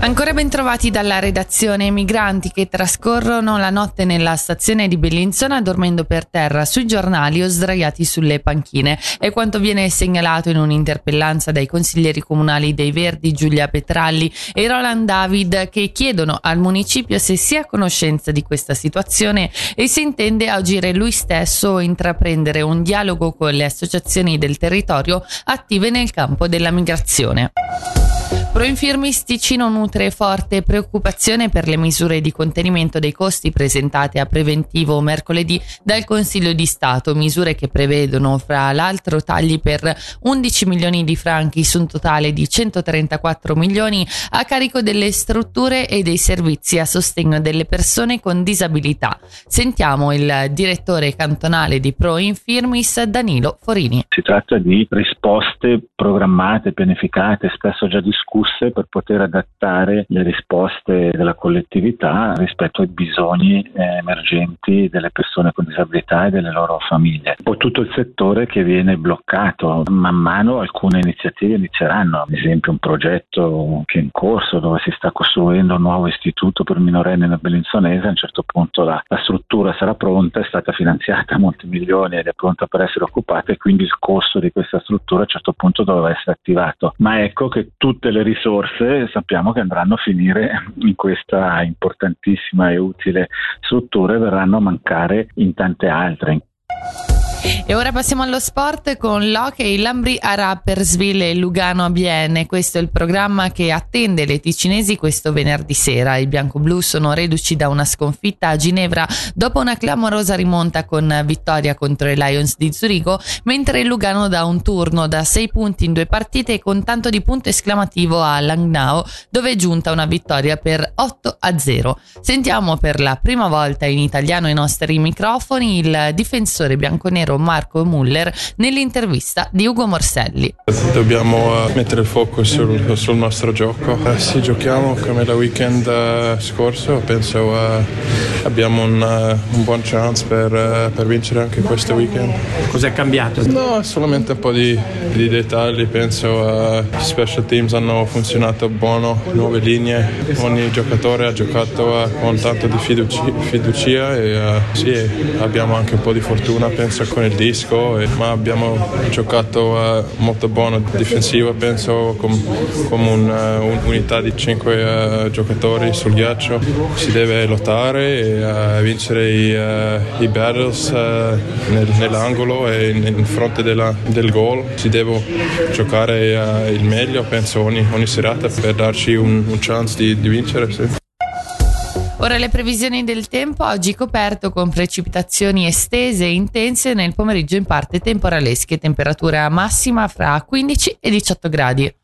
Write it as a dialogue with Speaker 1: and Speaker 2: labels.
Speaker 1: Ancora ben trovati dalla redazione migranti che trascorrono la notte nella stazione di Bellinzona dormendo per terra sui giornali o sdraiati sulle panchine. È quanto viene segnalato in un'interpellanza dai consiglieri comunali dei Verdi Giulia Petralli e Roland David che chiedono al municipio se sia a conoscenza di questa situazione e se intende agire lui stesso o intraprendere un dialogo con le associazioni del territorio attive nel campo della migrazione. Proinfirmis Ticino nutre forte preoccupazione per le misure di contenimento dei costi presentate a preventivo mercoledì dal Consiglio di Stato, misure che prevedono fra l'altro tagli per 11 milioni di franchi su un totale di 134 milioni a carico delle strutture e dei servizi a sostegno delle persone con disabilità. Sentiamo il direttore cantonale di Proinfirmis Danilo Forini.
Speaker 2: Si tratta di risposte programmate, pianificate, spesso già discusse discusse per poter adattare le risposte della collettività rispetto ai bisogni eh, emergenti delle persone con disabilità e delle loro famiglie. Poi tutto il settore che viene bloccato, man mano alcune iniziative inizieranno, ad esempio un progetto che è in corso dove si sta costruendo un nuovo istituto per minorenni nel Bellinzonese, a un certo punto la, la struttura sarà pronta, è stata finanziata a molti milioni ed è pronta per essere occupata e quindi il costo di questa struttura a un certo punto dovrà essere attivato. Ma ecco che tutte le risorse sappiamo che andranno a finire in questa importantissima e utile struttura e verranno a mancare in tante altre.
Speaker 1: E ora passiamo allo sport con l'Hockey Lambri a Rappersville e Lugano a Bienne. Questo è il programma che attende le ticinesi questo venerdì sera. I bianco-blu sono reduci da una sconfitta a Ginevra dopo una clamorosa rimonta con vittoria contro i Lions di Zurigo, mentre il Lugano dà un turno da 6 punti in due partite con tanto di punto esclamativo a Langnau, dove è giunta una vittoria per 8 a 0. Sentiamo per la prima volta in italiano ai nostri microfoni il difensore bianconero Marco Marco Muller nell'intervista di Ugo Morselli.
Speaker 3: Dobbiamo uh, mettere il focus sul, sul nostro gioco. Uh, sì, giochiamo come la weekend uh, scorso, penso abbiamo un, un, buon chance per, per, vincere anche questo weekend.
Speaker 4: Cos'è cambiato?
Speaker 3: No, solamente un po' di, di dettagli, penso gli special teams hanno funzionato buono, nuove linee, ogni giocatore ha giocato con tanto di fiducia, fiducia e sì, abbiamo anche un po' di fortuna, penso con il disco, ma abbiamo giocato molto buono difensivo, penso come com un, un'unità di cinque uh, giocatori sul ghiaccio. Si deve lottare e vincere i, i battles nel, nell'angolo e in, fronte della, del gol. Si deve giocare il meglio, penso, ogni, ogni serata per darci un, un chance di, di vincere. Sì.
Speaker 1: Ora le previsioni del tempo, oggi coperto con precipitazioni estese e intense, nel pomeriggio in parte temporalesche, temperatura massima fra 15 e 18 gradi.